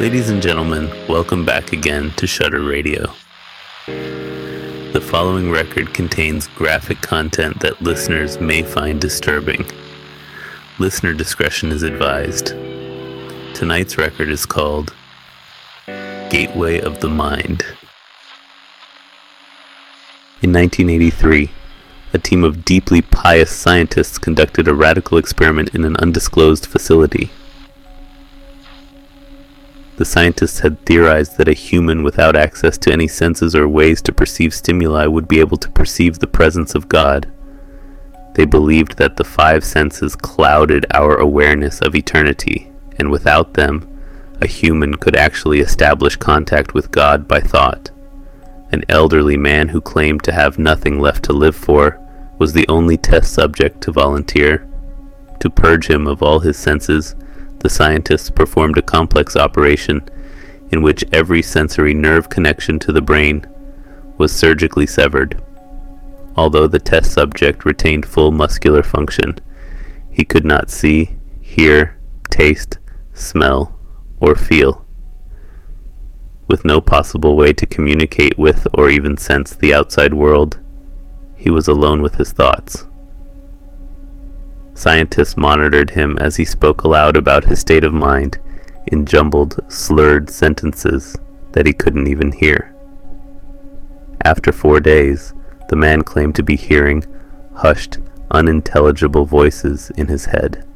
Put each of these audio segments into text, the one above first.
Ladies and gentlemen, welcome back again to Shudder Radio. The following record contains graphic content that listeners may find disturbing. Listener discretion is advised. Tonight's record is called Gateway of the Mind. In 1983, a team of deeply pious scientists conducted a radical experiment in an undisclosed facility. The scientists had theorized that a human without access to any senses or ways to perceive stimuli would be able to perceive the presence of God. They believed that the five senses clouded our awareness of eternity, and without them, a human could actually establish contact with God by thought. An elderly man who claimed to have nothing left to live for was the only test subject to volunteer. To purge him of all his senses, the scientists performed a complex operation in which every sensory nerve connection to the brain was surgically severed. Although the test subject retained full muscular function, he could not see, hear, taste, smell, or feel. With no possible way to communicate with or even sense the outside world, he was alone with his thoughts. Scientists monitored him as he spoke aloud about his state of mind in jumbled, slurred sentences that he couldn't even hear. After four days, the man claimed to be hearing hushed, unintelligible voices in his head.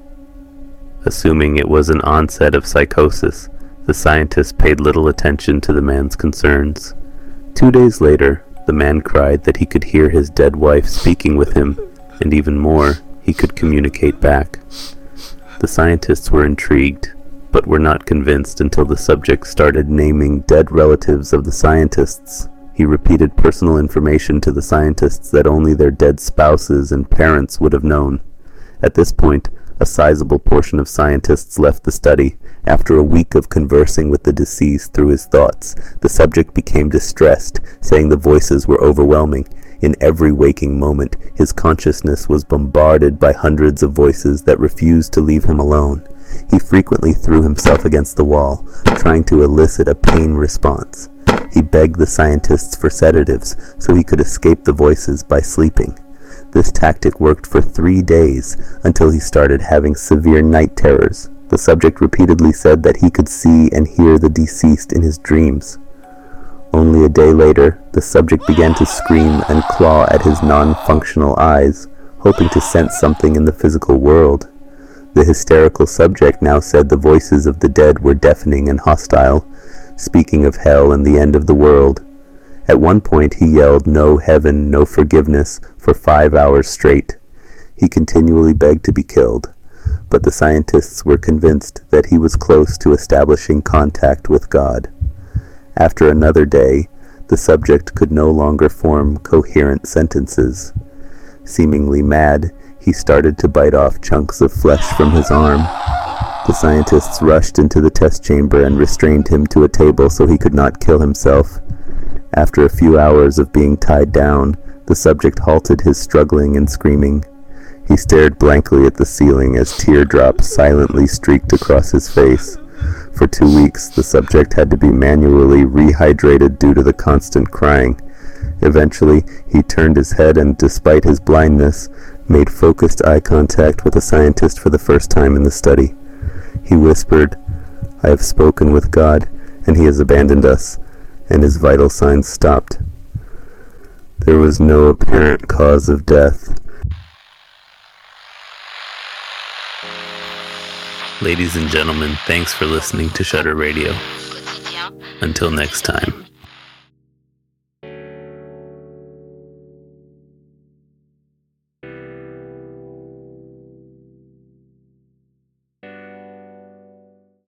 Assuming it was an onset of psychosis, the scientists paid little attention to the man's concerns. Two days later, the man cried that he could hear his dead wife speaking with him, and even more, he could communicate back. The scientists were intrigued, but were not convinced until the subject started naming dead relatives of the scientists. He repeated personal information to the scientists that only their dead spouses and parents would have known. At this point, a sizable portion of scientists left the study. After a week of conversing with the deceased through his thoughts, the subject became distressed, saying the voices were overwhelming. In every waking moment, his consciousness was bombarded by hundreds of voices that refused to leave him alone. He frequently threw himself against the wall, trying to elicit a pain response. He begged the scientists for sedatives so he could escape the voices by sleeping. This tactic worked for three days until he started having severe night terrors. The subject repeatedly said that he could see and hear the deceased in his dreams. Only a day later, the subject began to scream and claw at his non-functional eyes, hoping to sense something in the physical world. The hysterical subject now said the voices of the dead were deafening and hostile, speaking of hell and the end of the world. At one point he yelled no heaven, no forgiveness for five hours straight. He continually begged to be killed, but the scientists were convinced that he was close to establishing contact with God. After another day, the subject could no longer form coherent sentences. Seemingly mad, he started to bite off chunks of flesh from his arm. The scientists rushed into the test chamber and restrained him to a table so he could not kill himself. After a few hours of being tied down, the subject halted his struggling and screaming. He stared blankly at the ceiling as teardrops silently streaked across his face. For two weeks, the subject had to be manually rehydrated due to the constant crying. Eventually, he turned his head and, despite his blindness, made focused eye contact with a scientist for the first time in the study. He whispered, I have spoken with God, and he has abandoned us, and his vital signs stopped. There was no apparent cause of death. Ladies and gentlemen, thanks for listening to Shudder Radio. Until next time.